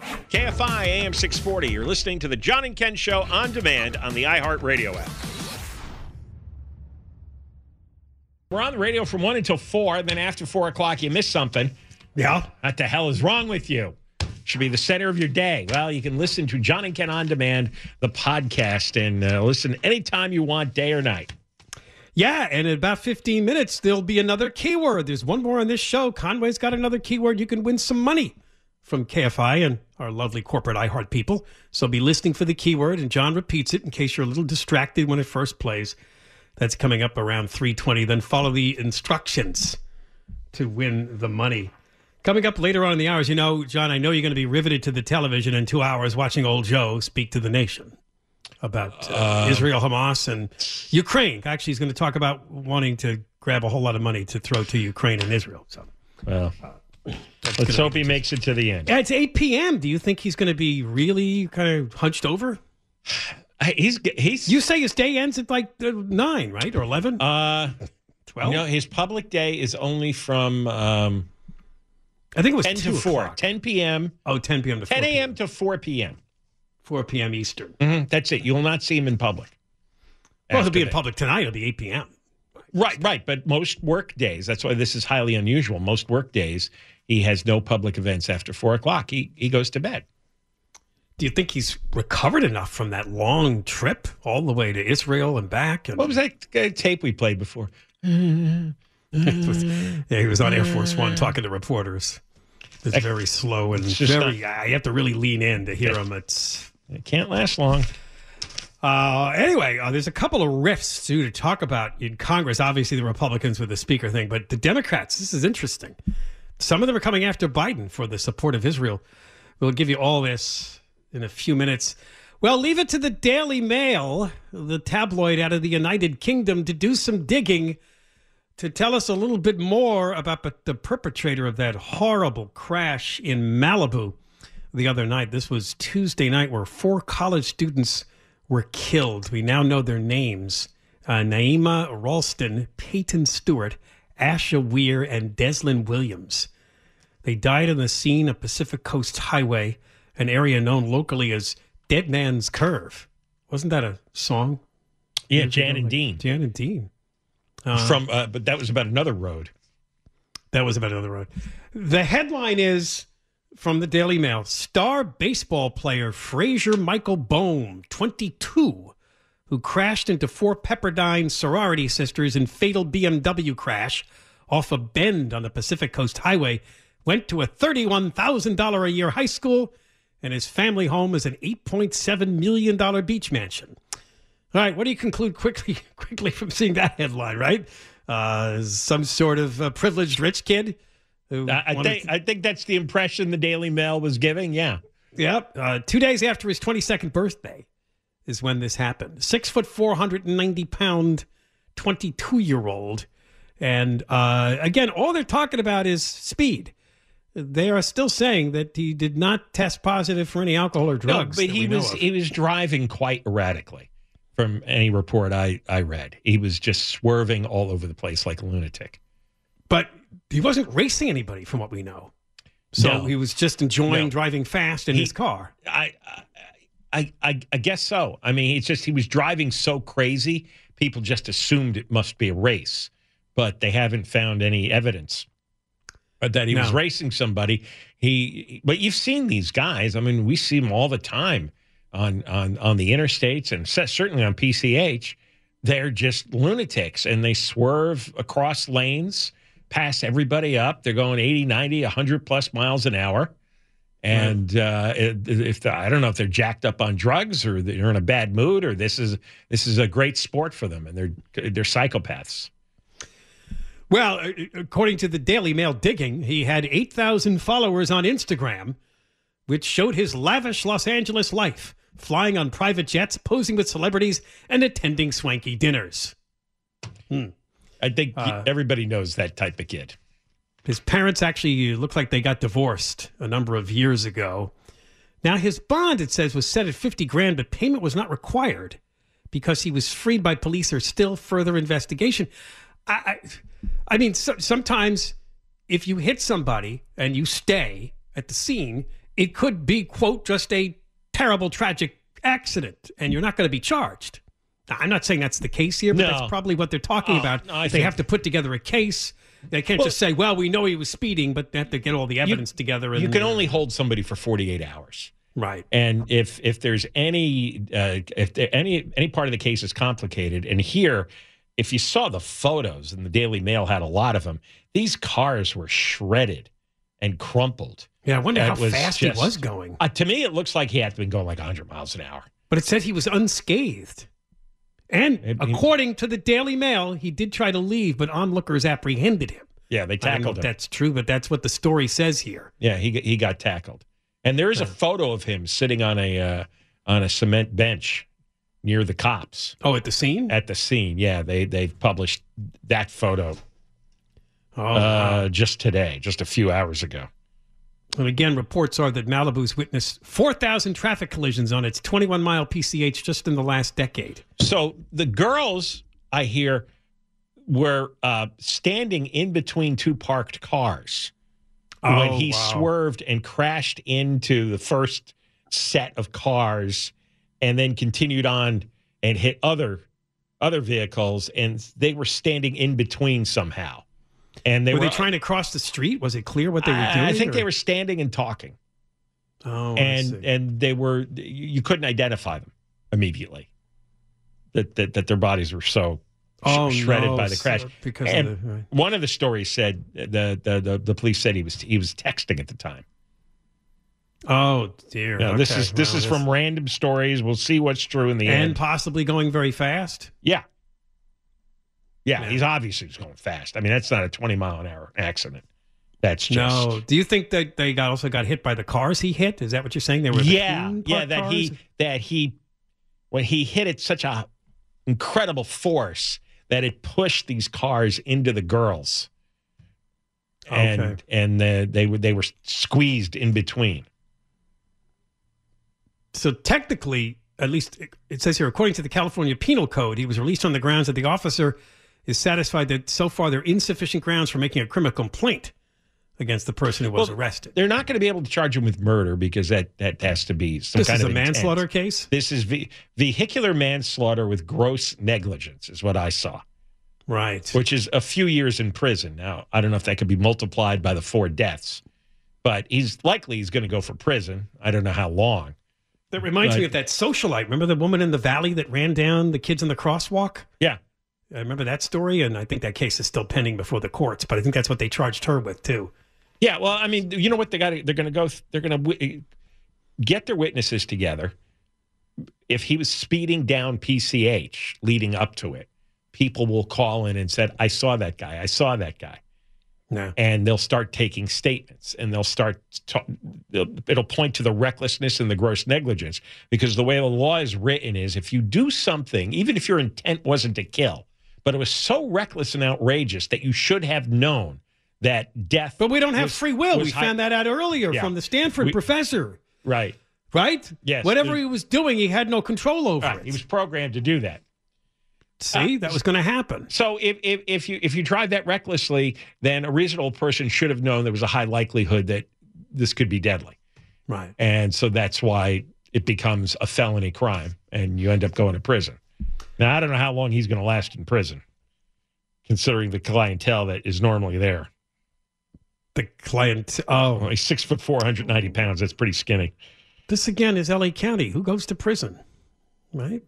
KFI AM 640. You're listening to the John and Ken Show on demand on the iHeartRadio app. We're on the radio from 1 until 4. Then after 4 o'clock, you miss something. Yeah. What the hell is wrong with you? Should be the center of your day. Well, you can listen to John and Ken on demand, the podcast, and uh, listen anytime you want, day or night. Yeah, and in about 15 minutes, there'll be another keyword. There's one more on this show. Conway's got another keyword. You can win some money from KFI and our lovely corporate iHeart people. So be listening for the keyword, and John repeats it in case you're a little distracted when it first plays. That's coming up around 320. Then follow the instructions to win the money. Coming up later on in the hours, you know, John, I know you're going to be riveted to the television in two hours watching old Joe speak to the nation about uh, uh, Israel, Hamas, and Ukraine. Actually, he's going to talk about wanting to grab a whole lot of money to throw to Ukraine and Israel. So, well, uh, let's hope he makes it to the end. Yeah, it's 8 p.m. Do you think he's going to be really kind of hunched over? He's he's. You say his day ends at like nine, right, or eleven? Uh, twelve. You know, his public day is only from. Um, I think it was 10 to 4. o'clock. 10 p.m. Oh, 10 p.m. to 4 10 a.m. p.m. to 4 p.m. 4 p.m. Eastern. Mm-hmm. That's it. You will not see him in public. Well, he'll be in public tonight. It'll be 8 p.m. Right, right. But most work days, that's why this is highly unusual. Most work days, he has no public events after 4 o'clock. He, he goes to bed. Do you think he's recovered enough from that long trip all the way to Israel and back? And What was that tape we played before? yeah, he was on Air Force One talking to reporters. It's very slow and very. uh, you have to really lean in to hear him. It's It can't last long. Uh, anyway, uh, there's a couple of riffs too to talk about in Congress. Obviously, the Republicans with the speaker thing, but the Democrats. This is interesting. Some of them are coming after Biden for the support of Israel. We'll give you all this in a few minutes. Well, leave it to the Daily Mail, the tabloid out of the United Kingdom, to do some digging to tell us a little bit more about the- perpetrator of that horrible crash in Malibu the other night. This was Tuesday night, where four college students were killed. We now know their names uh, Naima Ralston, Peyton Stewart, Asha Weir, and Deslyn Williams. They died on the scene of Pacific Coast Highway, an area known locally as Dead Man's Curve. Wasn't that a song? Yeah, Years Jan ago? and Like, Dean. Jan and Dean. Uh, From, uh, but that was about another road. That was about another road. The headline is from the Daily Mail Star baseball player Fraser Michael Bohm, 22, who crashed into four Pepperdine sorority sisters in fatal BMW crash off a bend on the Pacific Coast Highway, went to a $31,000 a year high school, and his family home is an $8.7 million beach mansion. All right, what do you conclude quickly quickly from seeing that headline, right? Uh, some sort of uh, privileged rich kid. Who I, I think to- I think that's the impression the Daily Mail was giving. Yeah. Yep. Uh, two days after his 22nd birthday is when this happened. Six foot, 490 pound, 22 year old. And uh, again, all they're talking about is speed. They are still saying that he did not test positive for any alcohol or drugs. No, but he was he was driving quite erratically. From any report I I read, he was just swerving all over the place like a lunatic. but he wasn't racing anybody, from what we know. So No. he was just enjoying No. driving fast in He- his car. I, I, I, I guess so. I mean, it's just he was driving so crazy, people just assumed it must be a race, but they haven't found any evidence that he was racing somebody. He, but you've seen these guys. I mean, we see them all the time on on on the interstates and certainly on PCH. They're just lunatics and they swerve across lanes, pass everybody up. They're going 80, 90, 100 plus miles an hour. And uh, if the, I don't know if they're jacked up on drugs or they're in a bad mood or this is this is a great sport for them and they're they're psychopaths. Well, uh, according to the Daily Mail digging, he had 8,000 followers on Instagram, which showed his lavish Los Angeles life, flying on private jets, posing with celebrities, and attending swanky dinners. I think Uh, everybody knows that type of kid. His parents actually uh, looked like they got divorced a number of years ago. Now, his bond, it says, was set at 50 grand, but payment was not required because he was freed by police or still further investigation. I, I, I mean, so, sometimes if you hit somebody and you stay at the scene, it could be, quote, just a terrible, tragic accident, and you're not going to be charged. Now, I'm not saying that's the case here, but No. that's probably what they're talking Oh, about. no, they think- have to put together a case. They can't Well- just say, "Well, we know he was speeding," but they have to get all the evidence together. And, You can only hold somebody for 48 hours. right. And if if there's any uh, if there, any any part of the case is complicated, and here, if you saw the photos, and the Daily Mail had a lot of them, these cars were shredded and crumpled. Yeah, I wonder It how was fast just- he was going. Uh, to me, it looks like he had been going like 100 miles an hour. But it said he was unscathed. And It- he- according to the Daily Mail, he did try to leave, but onlookers apprehended him. Yeah, they I don't know tackled if him. that's true, but that's what the story says here. Yeah, he got- he got tackled, and there is a photo of him sitting on a uh, on a cement bench near the cops Oh, at the scene? at the scene. Yeah, they they've published that photo Oh, uh, wow. just today, just a few hours ago. And again, reports are that Malibu's witnessed 4,000 traffic collisions on its 21 mile PCH just in the last decade. So the girls, I hear, were uh, standing in between two parked cars when Oh, he wow. swerved and crashed into the first set of cars, and then continued on and hit other other vehicles, and they were standing in between somehow. And they were, were, they trying to cross the street? Was it clear what they were doing? I think they were standing and talking. Oh, and and they were you couldn't identify them immediately that that, that their bodies were so Oh, shredded no, by the crash so- because and of the, right. one of the stories said the, the the the police said he was he was texting at the time Oh dear. This Okay, is this well, is from random stories we'll see what's true in the and end and possibly going very fast. yeah. Yeah Yeah. he's obviously was going fast i mean that's not a 20 mile an hour accident that's just No. Do you think that they got also got hit by the cars he hit? Is that what you're saying? They were yeah yeah that he that he when he hit it such a incredible force that it pushed these cars into the girls and Okay. and the, they were they were squeezed in between So technically, at least it says here, according to the California Penal Code, he was released on the grounds that the officer is satisfied that so far there are insufficient grounds for making a criminal complaint against the person who was Well, arrested. they're not going to be able to charge him with murder because that that has to be some This kind is of a intent. manslaughter case, this is ve- vehicular manslaughter with gross negligence is what i saw right? which is a few years in prison. Now, I don't know if that could be multiplied by the four deaths, but he's likely he's going to go for prison. I don't know how long, That reminds But- me of that socialite. Remember the woman in the valley that ran down the kids in the crosswalk? Yeah. I remember that story, and I think that case is still pending before the courts. But I think that's what they charged her with too. Yeah, well, I mean, you know what they got? They're going to go. They're going to get their witnesses together. If he was speeding down PCH leading up to it, people will call in and said, "I saw that guy. I saw that guy." No. And they'll start taking statements, and they'll start. Ta- it'll point to the recklessness and the gross negligence because the way the law is written is, if you do something, even if your intent wasn't to kill, but it was so reckless and outrageous that you should have known that death. But we don't have was- free will. We high- found that out earlier Yeah. from the Stanford We- professor, Right. right? Yes. Whatever he was doing, he had no control over Right. it. He was programmed to do that. See, uh, that was going to happen. So if, if if you if you drive that recklessly, then a reasonable person should have known there was a high likelihood that this could be deadly. Right. And so that's why it becomes a felony crime and you end up going to prison. Now I don't know how long he's going to last in prison, considering the clientele that is normally there. The client. Oh, he's six foot four, 190 pounds. That's pretty skinny. this again is L.A. County. Who goes to prison? Right.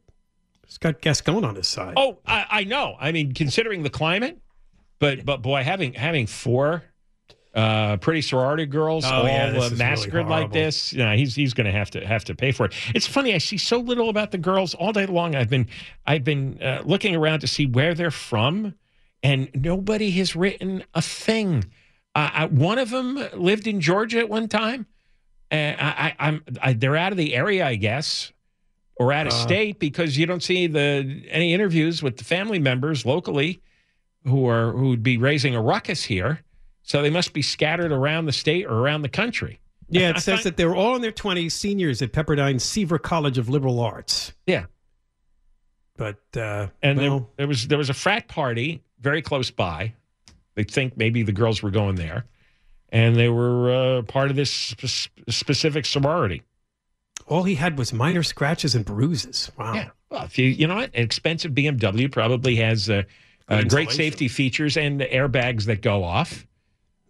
He's got Gascon on his side. Oh, I, I know. I mean, considering the climate, but but boy, having having four uh, pretty sorority girls Oh, all yeah, uh, is really massacred like this, yeah, he's he's going to have to have to pay for it. It's funny. I see so little about the girls all day long. I've been I've been uh, looking around to see where they're from, and nobody has written a thing. Uh, I, one of them lived in Georgia at one time. Uh, I, I, they're out of the area, I guess or out of Uh. state because you don't see the any interviews with the family members locally who are who would be raising a ruckus here. So they must be scattered around the state or around the country. yeah, it says find- that they're all in their 20s, seniors at Pepperdine Seaver College of Liberal Arts. Yeah. But, uh, And there, well, there was there was a frat party very close by. They think maybe the girls were going there, and they were uh, part of this sp- specific sorority. all he had was minor scratches and bruises. Wow. Yeah. Well, if you you know what, an expensive BMW probably has uh, uh, great safety features and airbags that go off.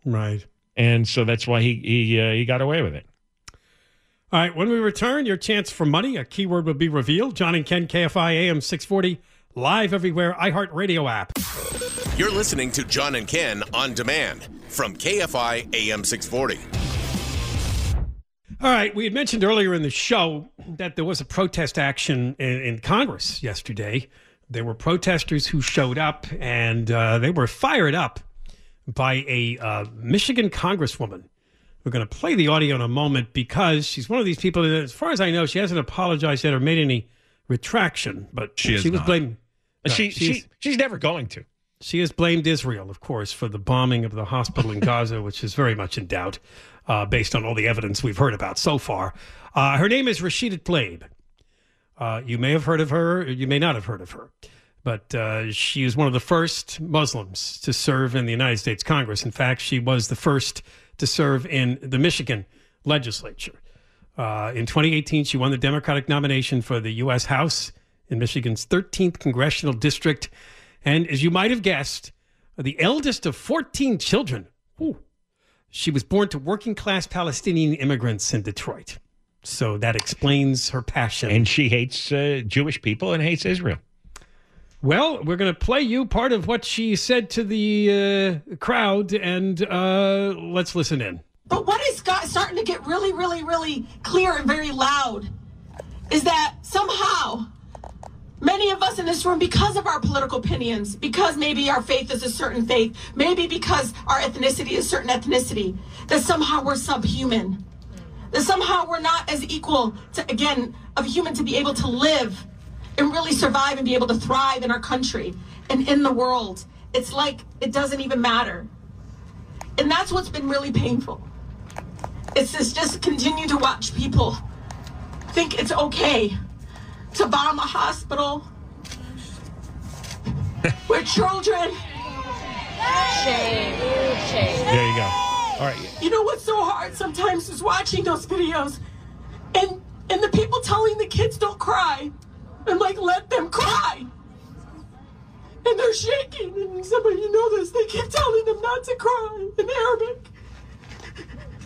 Right. and so that's why he he uh, he got away with it. All right. When we return, your chance for money. A keyword will be revealed. John and Ken, KFI AM 640, live everywhere, iHeartRadio app. You're listening to John and Ken on demand from KFI AM 640. All right. We had mentioned earlier in the show that there was a protest action in, in Congress yesterday. There were protesters who showed up and uh, they were fired up by a uh, Michigan congresswoman. We're going to play the audio in a moment because she's one of these people that, as far as I know, she hasn't apologized yet or made any retraction, but She has was not. blamed. But she she's- she she's never going to. She has blamed Israel, of course, for the bombing of the hospital in Gaza, which is very much in doubt, uh, based on all the evidence we've heard about so far. Uh, her name is Rashida Tlaib. Uh, you may have heard of her, or you may not have heard of her, but uh, she is one of the first Muslims to serve in the United States Congress. In fact, she was the first to serve in the Michigan legislature. Uh, in 2018, she won the Democratic nomination for the U.S. House in Michigan's 13th congressional district. And as you might have guessed, the eldest of 14 children. Ooh. She was born to working class Palestinian immigrants in Detroit. So that explains her passion. And she hates uh, Jewish people and hates Israel. Well, we're going to play you part of what she said to the uh, crowd, and uh, let's listen in. But what is got, starting to get really, really, really clear and very loud is that somehow many of us in this room, because of our political opinions, because maybe our faith is a certain faith, maybe because our ethnicity is a certain ethnicity, that somehow we're subhuman. That somehow we're not as equal to, again, of human to be able to live and really survive and be able to thrive in our country and in the world. It's like it doesn't even matter. And that's what's been really painful. It's this just continue to watch people think it's okay to bomb a hospital with children. Shame. Shame. There you go. All right. You know what's so hard sometimes is watching those videos and and the people telling the kids don't cry. And like let them cry. And they're shaking and somebody you know this, they keep telling them not to cry in Arabic.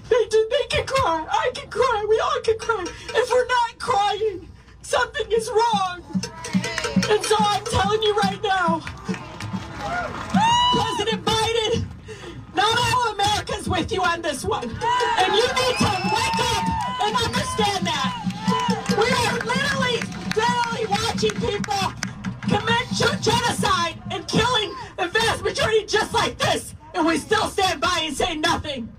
They do, they can cry. I can cry. We all can cry. If we're not crying, something is wrong. And so I'm telling you right now, President Biden, not all America's with you on this one. And you need to wake up and understand that. Watching people commit genocide and killing the vast majority just like this. And we still stand by and say nothing.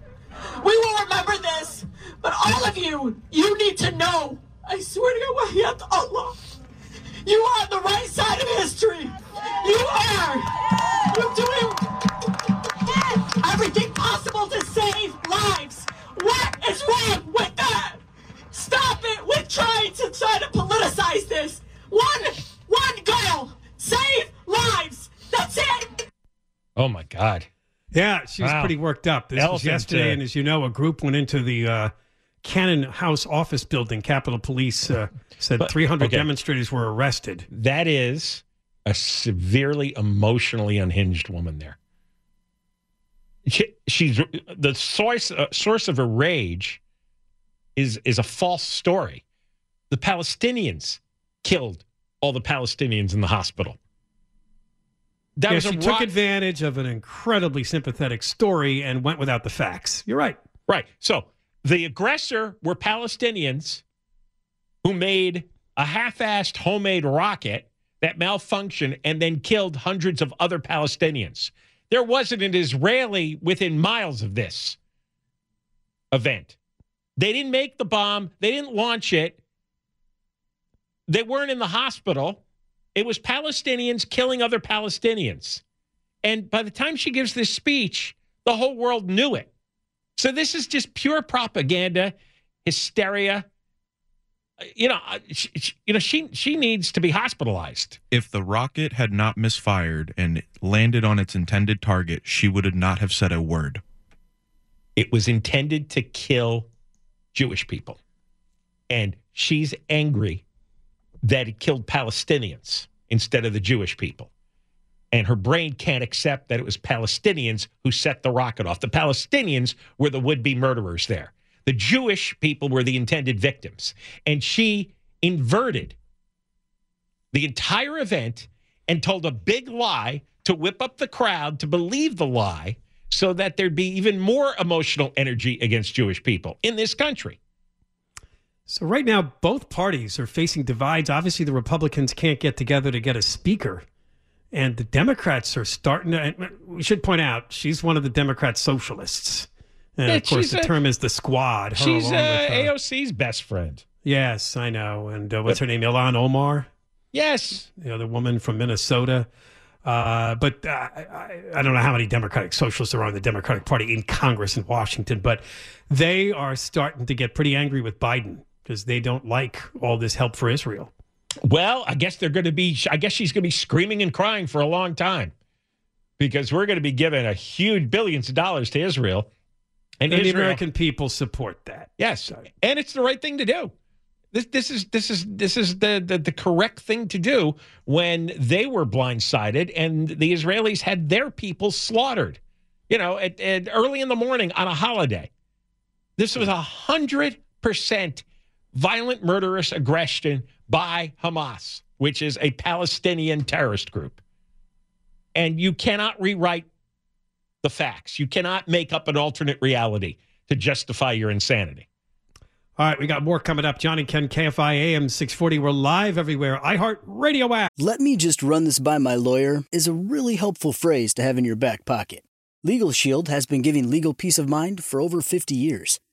We will remember this. But all of you, you need to know. I swear to God, Allah. You are on the right side of history. You are. You're doing everything possible to save lives. What is wrong with that? Stop it with trying to try to politicize this. One, one goal: save lives. That's it. Oh my God. Yeah, she's Wow. pretty worked up. This was yesterday, uh, and as you know, a group went into the uh, Cannon House office building. Capitol Police uh, said But- 300 okay. demonstrators were arrested. That is a severely emotionally unhinged woman there. She, she's the source uh, source of her rage is is a false story. The Palestinians killed all the Palestinians in the hospital. That yeah, was she took rot- advantage of an incredibly sympathetic story and went without the facts. You're right. Right. So the aggressor were Palestinians who made a half assed homemade rocket that malfunctioned and then killed hundreds of other Palestinians. There wasn't an Israeli within miles of this event. They didn't make the bomb, they didn't launch it, they weren't in the hospital. It was Palestinians killing other Palestinians. And by the time she gives this speech, the whole world knew it. So this is just pure propaganda, hysteria. You know, uh, she- you know, she she needs to be hospitalized. If the rocket had not misfired and landed on its intended target, she would not have said a word. It was intended to kill Jewish people, and she's angry that it killed Palestinians instead of the Jewish people. And her brain can't accept that it was Palestinians who set the rocket off. The Palestinians were the would be murderers there. The Jewish people were the intended victims. And she inverted the entire event and told a big lie to whip up the crowd to believe the lie so that there'd be even more emotional energy against Jewish people in this country. So right now, both parties are facing divides. Obviously, the Republicans can't get together to get a speaker, and the Democrats are starting to. and We should point out she's one of the Democrat socialists, and Yeah, of course, the a- term is the squad. She's uh, with, uh, AOC's best friend. yes, I know. And uh, what's her name? Ilhan Omar, Yes. the other woman from Minnesota. Uh, but uh, I, I don't know how many Democratic socialists are on the Democratic Party in Congress in Washington, but they are starting to get pretty angry with Biden because they don't like all this help for Israel. Well, I guess they're going to be, I guess she's going to be screaming and crying for a long time because we're going to be giving a huge billions of dollars to Israel. And, And, the American people support that. yes, and it's the right thing to do. This, this is this is this is the, the the correct thing to do when they were blindsided and the Israelis had their people slaughtered. You know, at, at early in the morning on a holiday. This was a hundred percent violent, murderous aggression by Hamas, which is a Palestinian terrorist group. And you cannot rewrite the facts. You cannot make up an alternate reality to justify your insanity. All right, we got more coming up. John and Ken, KFI AM 640. We're live everywhere. iHeart Radio app. Let me just run this by my lawyer is a really helpful phrase to have in your back pocket. Legal Shield has been giving legal peace of mind for over 50 years.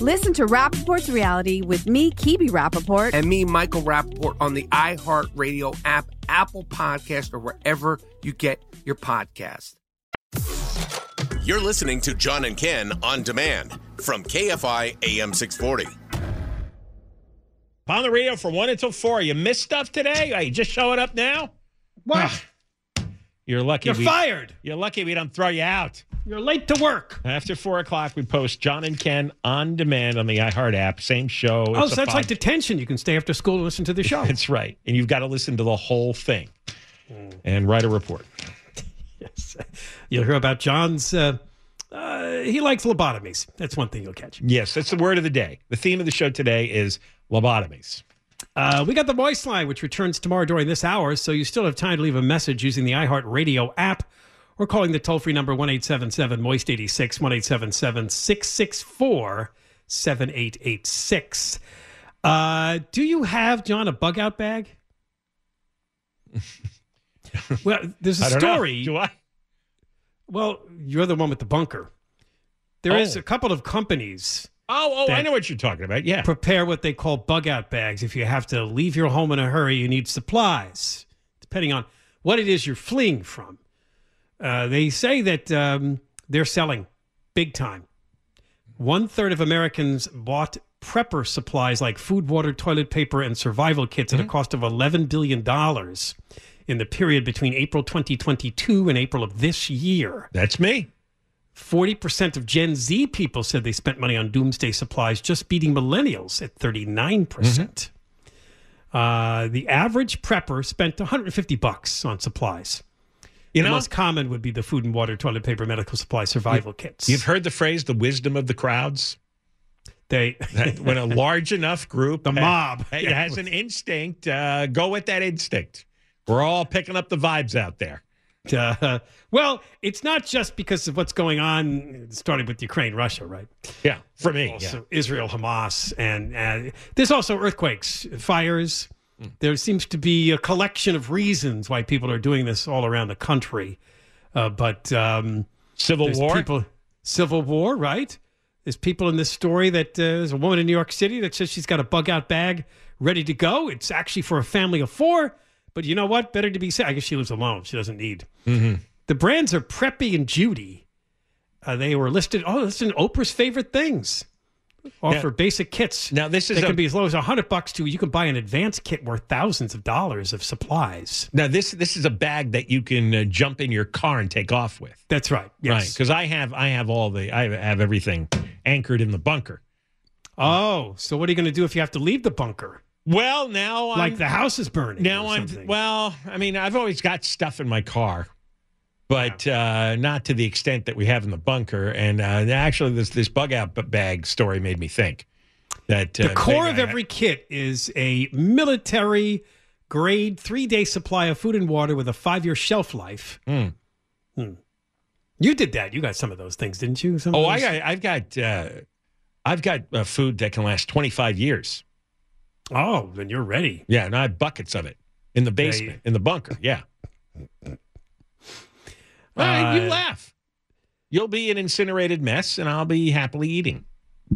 Listen to Rapaport's reality with me, Kibi Rapaport. And me, Michael Rappaport, on the iHeartRadio app, Apple Podcast, or wherever you get your podcast. You're listening to John and Ken on demand from KFI AM 640. On the radio from 1 until 4. You missed stuff today? Are you just showing up now? What? Ah. You're lucky. You're we, fired. You're lucky we don't throw you out. You're late to work. After 4 o'clock, we post John and Ken on demand on the iHeart app. Same show. Oh, so that's pod- like detention. You can stay after school and listen to the show. That's right. And you've got to listen to the whole thing and write a report. yes. You'll hear about John's. Uh, uh, he likes lobotomies. That's one thing you'll catch. Yes, that's the word of the day. The theme of the show today is lobotomies. Uh, we got the voice line, which returns tomorrow during this hour, so you still have time to leave a message using the iHeart Radio app or calling the toll free number 1 877 Moist 86 1 877 664 7886. Uh, Do you have, John, a bug out bag? well, there's a don't know. story. Do I? Well, you're the one with the bunker. There is Oh. a couple of companies Oh, oh, I know what you're talking about. Yeah. prepare what they call bug out bags. If you have to leave your home in a hurry, you need supplies, depending on what it is you're fleeing from. Uh, they say that um, they're selling big time. One third of Americans bought prepper supplies like food, water, toilet paper, and survival kits at a cost of $11 billion in the period between April 2022 and April of this year. That's me. 40% of Gen Z people said they spent money on doomsday supplies, just beating millennials at 39%. percent Uh, the average prepper spent 150 bucks on supplies. You the know- most common would be the food and water, toilet paper, medical supply, survival kits. You've heard the phrase "the wisdom of the crowds." They when a large enough group, The mob. ha- Yeah. has an instinct, uh, go with that instinct. We're all picking up the vibes out there. Uh, well, it's not just because of what's going on, starting with Ukraine, Russia, right? Yeah, for me, Also, Israel, Hamas, and uh, there's also earthquakes, fires. Hmm. There seems to be a collection of reasons why people are doing this all around the country. Uh, but um, Civil war? people, civil war, right? There's people in this story that uh, there's a woman in New York City that says she's got a bug out bag ready to go. It's actually for a family of four. But you know what? Better to be safe. I guess she lives alone. She doesn't need. Mm-hmm. The brands are Preppi and Judy. Uh, they were listed. Oh, this is Oprah's favorite things. offer basic kits. Now this is a- can be as low as a hundred bucks to you can buy an advanced kit worth thousands of dollars of supplies. Now this this is a bag that you can uh, jump in your car and take off with. That's right. Yes. Right, because I have I have all the I have everything anchored in the bunker. Oh, so what are you going to do if you have to leave the bunker? Well, now I'm, Like the house is burning. now I'm well. I mean, I've always got stuff in my car, but uh, not to the extent that we have in the bunker. And uh, actually, this this bug out bag story made me think that The uh, core of I- every kit is a military grade three day supply of food and water with a five year shelf life. Mm. Hmm. You did that. You got some of those things, didn't you? Some Oh, I got, I've got uh, I've got uh, food that can last 25 years. Oh, then you're ready. Yeah, and I have buckets of it in the basement, in the bunker. Yeah. Well, you Uh, laugh. You'll be an incinerated mess, and I'll be happily eating.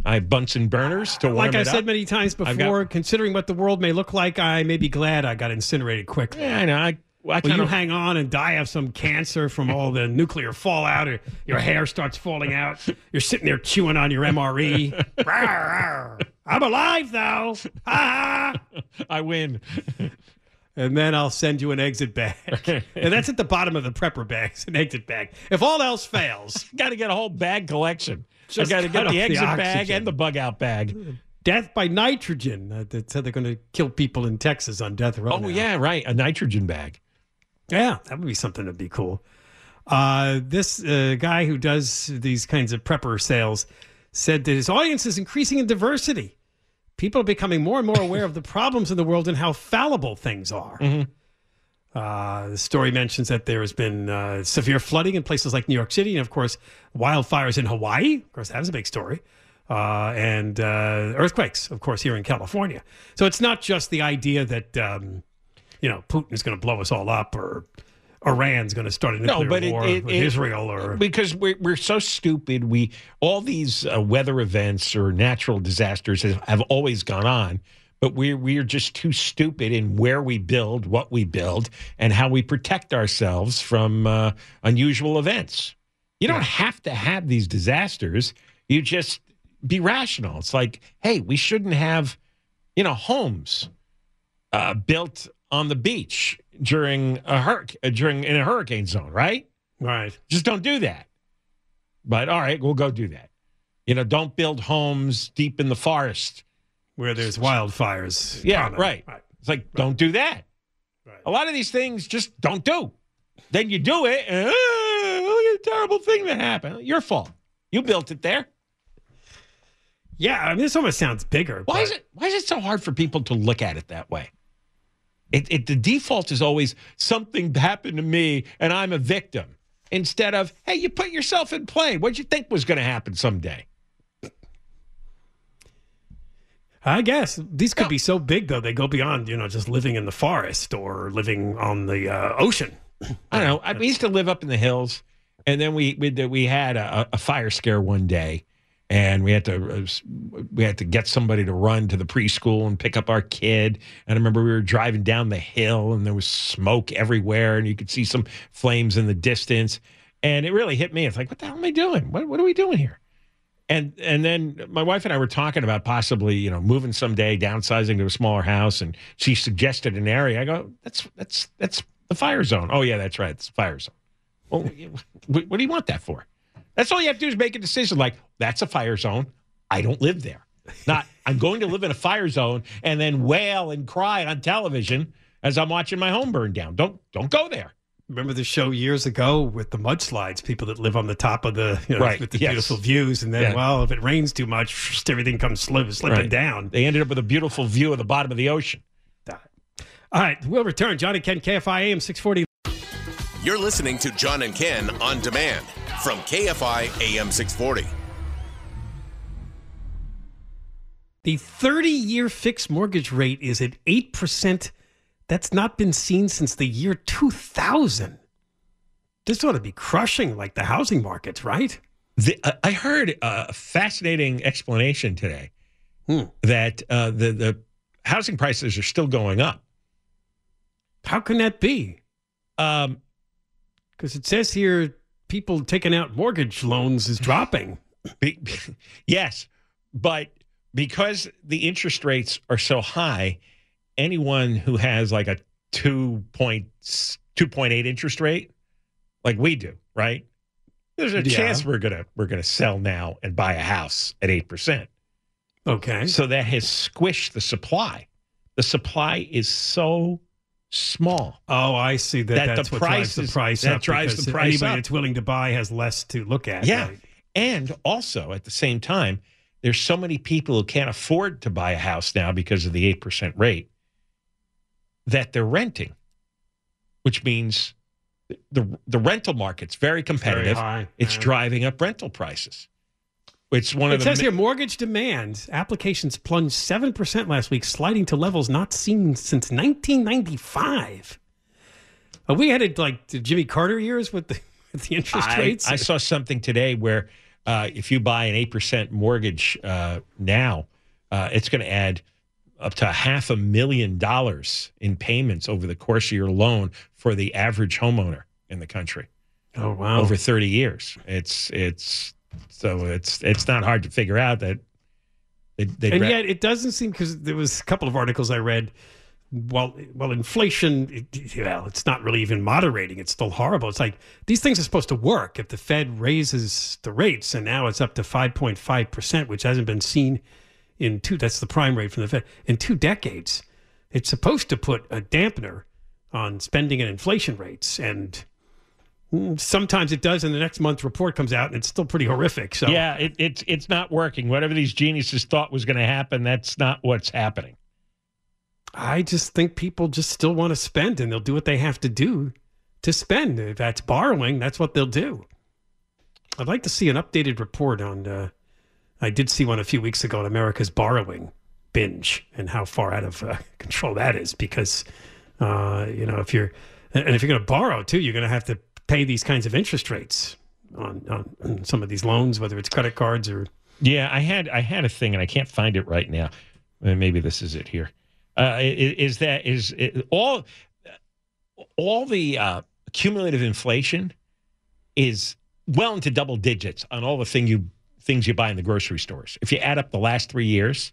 I have Bunsen burners to warm Like I said up. many times I've got- before, considering what the world may look like, I may be glad I got incinerated quickly. Yeah, I know. I, I Will kind you hang on and die of some cancer from all the nuclear fallout, or your hair starts falling out? You're sitting there chewing on your MRE. Rawr, rawr. I'm alive though. I win. And then I'll send you an exit bag. and that's at the bottom of the prepper bags, an exit bag. If all else fails, got to get a whole bag collection. Just got to get the the exit bag and the bug out bag. death by nitrogen. Uh, that said they're going to kill people in Texas on death row. Oh now. yeah, right. A nitrogen bag. Yeah, that would be something that'd be cool. Uh, this uh, guy who does these kinds of prepper sales said that his audience is increasing in diversity. People are becoming more and more aware of the problems in the world and how fallible things are. Uh, the story mentions that there has been uh, severe flooding in places like New York City, and of course, wildfires in Hawaii. Of course, that was a big story. Uh, and uh, earthquakes, of course, here in California. So it's not just the idea that um, you know Putin's going to blow us all up, or Iran's going to start a nuclear No, but war it, with it- Israel, or because we're we're so stupid. We all these uh, weather events or natural disasters have, have always gone on, but we're we're just too stupid in where we build, what we build, and how we protect ourselves from uh, unusual events. You don't have to have these disasters. You just be rational. It's like, hey, we shouldn't have, you know, homes uh, built on the beach during a hurricane during in a hurricane zone, right? right. Just don't do that. But all right, we'll go do that. You know, don't build homes deep in the forest. where there's wildfires. Yeah, common. right. It's like don't do that. A lot of these things just don't do. Then you do it, and ah, look at the terrible thing that happened. Your fault. You built it there. Yeah, I mean, this almost sounds bigger. Why is it? Why is it so hard for people to look at it that way? It, it the default is always something happened to me and I'm a victim. Instead of hey, you put yourself in play. What'd you think was going to happen someday? I guess these could be so big though they go beyond you know just living in the forest or living on the uh, ocean. I don't know. I we used to live up in the hills, and then we we, we had a, a fire scare one day, and we had to uh, we had to get somebody to run to the preschool and pick up our kid. And I remember we were driving down the hill, and there was smoke everywhere, and you could see some flames in the distance. And it really hit me. It's like, what the hell am I doing? What what are we doing here? And and then my wife and I were talking about possibly, you know, moving someday, downsizing to a smaller house, and she suggested an area. I go, that's that's that's the fire zone. Oh yeah, that's right, it's fire zone. Well, what do you want that for? That's all you have to do is make a decision. Like that's a fire zone. I don't live there. Not I'm going to live in a fire zone and then wail and cry on television as I'm watching my home burn down. Don't don't go there. Remember the show years ago with the mudslides? People that live on the top of the you know, Right, with the yes. beautiful views, and then Yeah. well, if it rains too much, everything comes slip, slipping Right. down. They ended up with a beautiful view of the bottom of the ocean. All right, we'll return. Johnny Ken KFI AM six forty. You're listening to John and Ken on demand from KFI AM 640. The 30 year fixed mortgage rate is at 8%. That's not been seen since the year 2000. This ought to be crushing like the housing markets, right? The, uh, I heard a fascinating explanation today Hmm. that uh, the the housing prices are still going up. How can that be? Um, Because it says here people taking out mortgage loans is dropping. Be- yes, but because the interest rates are so high, anyone who has like a 2.2.8 interest rate, like we do, right? There's a Yeah. chance we're gonna we're gonna sell now and buy a house at eight percent. Okay. So that has squished the supply. The supply is so small. Oh, I see that. That the that's what price drives the is- price that up. drives the price Anybody up. that's willing to buy has less to look at. Yeah. right? And also at the same time, there's so many people who can't afford to buy a house now because of the 8% rate that they're renting, which means the the rental market's very competitive. high, it's yeah. driving up rental prices. It's one It of the says mi- here mortgage demand applications plunged seven percent last week, sliding to levels not seen since 1995. Are we headed like to Jimmy Carter years with the with the interest I, rates? I saw something today where uh, if you buy an 8% mortgage uh, now, uh, it's going to add up to half a million dollars in payments over the course of your loan for the average homeowner in the country. Oh wow! Over 30 years. It's it's so it's it's not hard to figure out that they and ra- yet it doesn't seem because there was a couple of articles I read. Well, well, inflation. It, well, it's not really even moderating. It's still horrible. It's like these things are supposed to work. If the Fed raises the rates, and now it's up to five point five percent, which hasn't been seen in two. That's the prime rate from the Fed in two decades. It's supposed to put a dampener on spending and inflation rates, and sometimes it does. And the next month report comes out, and it's still pretty horrific. So yeah, it, it's it's not working. Whatever these geniuses thought was going to happen, that's not what's happening. I just think people just still want to spend and they'll do what they have to do to spend. If that's borrowing, that's what they'll do. I'd like to see an updated report on. Uh, I did see one a few weeks ago on America's borrowing binge and how far out of uh, control that is because, uh, you know, if you're, and if you're going to borrow too, you're going to have to pay these kinds of interest rates on, on, on some of these loans, whether it's credit cards or. Yeah, I had I had a thing, and I can't find it right now. Maybe this is it here. Uh, is that is it, all all the uh, cumulative inflation is well into double digits on all the thing you things you buy in the grocery stores. If you add up the last three years,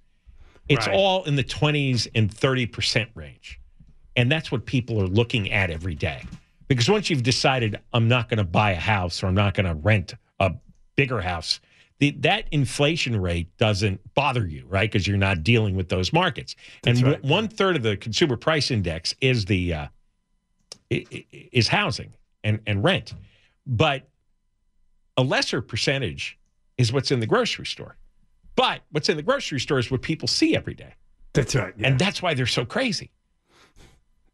it's Right. all in the twenties and thirty percent range, and that's what people are looking at every day. Because once you've decided I'm not going to buy a house or I'm not going to rent a bigger house, the, that inflation rate doesn't bother you, right? Because you're not dealing with those markets. and right. one third of the consumer price index is the uh, is housing and and rent, but a lesser percentage is what's in the grocery store. But what's in the grocery store is what people see every day, That's right. and that's why they're so crazy.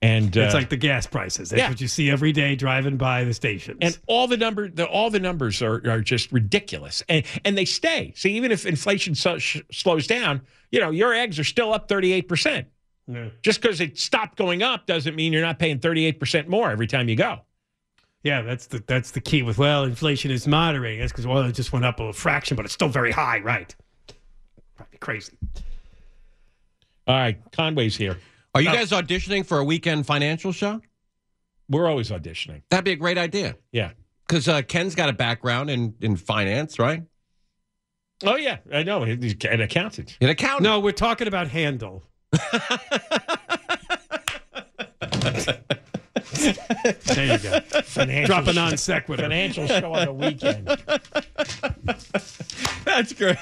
And It's uh, like the gas prices. That's yeah. what you see every day driving by the stations. and all the number the, all the numbers are, are just ridiculous and and they stay see even if inflation so, sh- slows down you know your eggs are still up 38% just because it stopped going up doesn't mean you're not paying 38% more every time you go Yeah, that's the that's the key with well, inflation is moderating. That's because oil just went up a fraction, but it's still very high, right? Probably crazy. all right conway's here Are you Oh. guys auditioning for a weekend financial show? we're always auditioning That'd be a great idea. yeah Because uh, Ken's got a background in, in finance, right? oh yeah i know he's an accountant An accountant. No, we're talking about handle. there you go. financial Drop a non sequitur. financial show on the weekend That's great.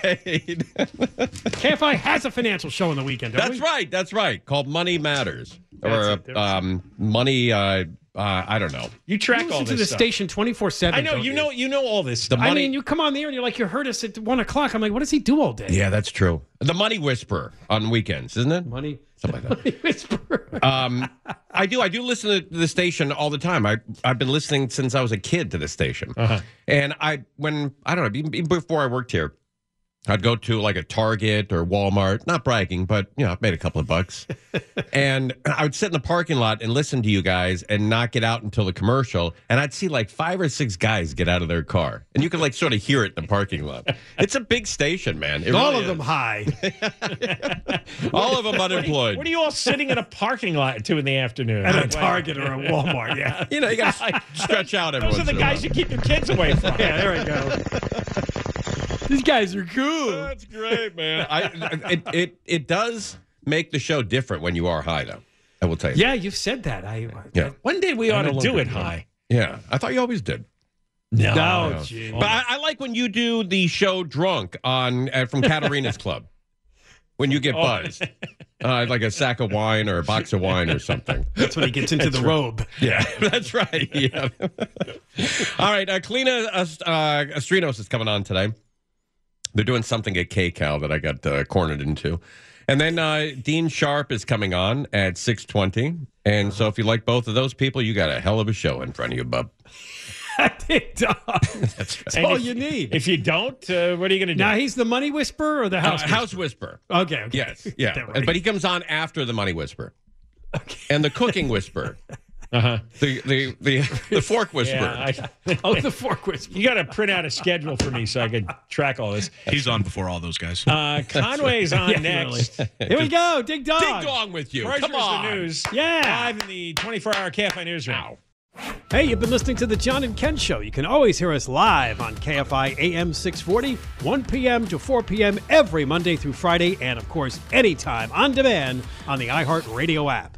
KFI has a financial show on the weekend. Don't That's we? right. That's right. Called Money Matters. That's or um, Money, uh, uh, I don't know. you track You all listen this to the stuff. station twenty four seven. i know you know you know all this The stuff I mean, you come on the air and you're like, you heard us at one o'clock. I'm like, what does he do all day? yeah, that's true. The Money Whisperer on weekends, isn't it? Money. Something like that. Um, I do. I do listen to the station all the time. I I've been listening since I was a kid to the station, Uh-huh. and I when I don't know before I worked here, I'd go to like a Target or Walmart. Not bragging, but you know I've made a couple of bucks, and I would sit in the parking lot and listen to you guys and not get out until the commercial, and I'd see like five or six guys get out of their car, and you could like sort of hear it in the parking lot. It's a big station, man. It all really of them high. all of them unemployed. what are you all sitting in a parking lot at two in the afternoon At a Target or a Walmart, yeah. You know, you got to stretch out every Those are the guys you keep your kids away from. Yeah, there we go. These guys are cool. That's great, man. I, it, it it does make the show different when you are high, though. I will tell you. Yeah, you've said that. I Yeah. One day we I ought to do it do. high. Yeah, I thought you always did. No, No, Yeah. But I, I like when you do the show drunk on uh, from Katarina's Club. When you get Oh. buzzed, uh, like a sack of wine or a box of wine or something. That's when he gets into the robe. Yeah, that's right. Yeah. All right, uh, Kalina uh, uh, Astrinos is coming on today. They're doing something at KCAL that I got uh, cornered into. And then uh, Dean Sharp is coming on at 620. And so if you like both of those people, you got a hell of a show in front of you, bub. Ding dong. That's That's right. all if- you need. If you don't, uh, what are you going to do? now he's the money whisperer or the Uh, house? House Whisper. Okay. okay. Yes. Yeah. Right. But he comes on after the Money Whisper. And the Cooking Whisper. Uh-huh. The, the, the, the Fork Whisper. Yeah, I, oh, the fork whisperer. you got to print out a schedule for me so I can track all this. He's on before all those guys. Uh, Conway's on Yeah, next. Here we go. Ding dong. Ding dong with you. Treasures Come on. the news. Yeah. Live in the 24-hour Cafe newsroom. Hey, you've been listening to the John and Ken Show. You can always hear us live on KFI AM 640, 1 p.m. to 4 p.m. every Monday through Friday, and of course, anytime on demand on the iHeartRadio app.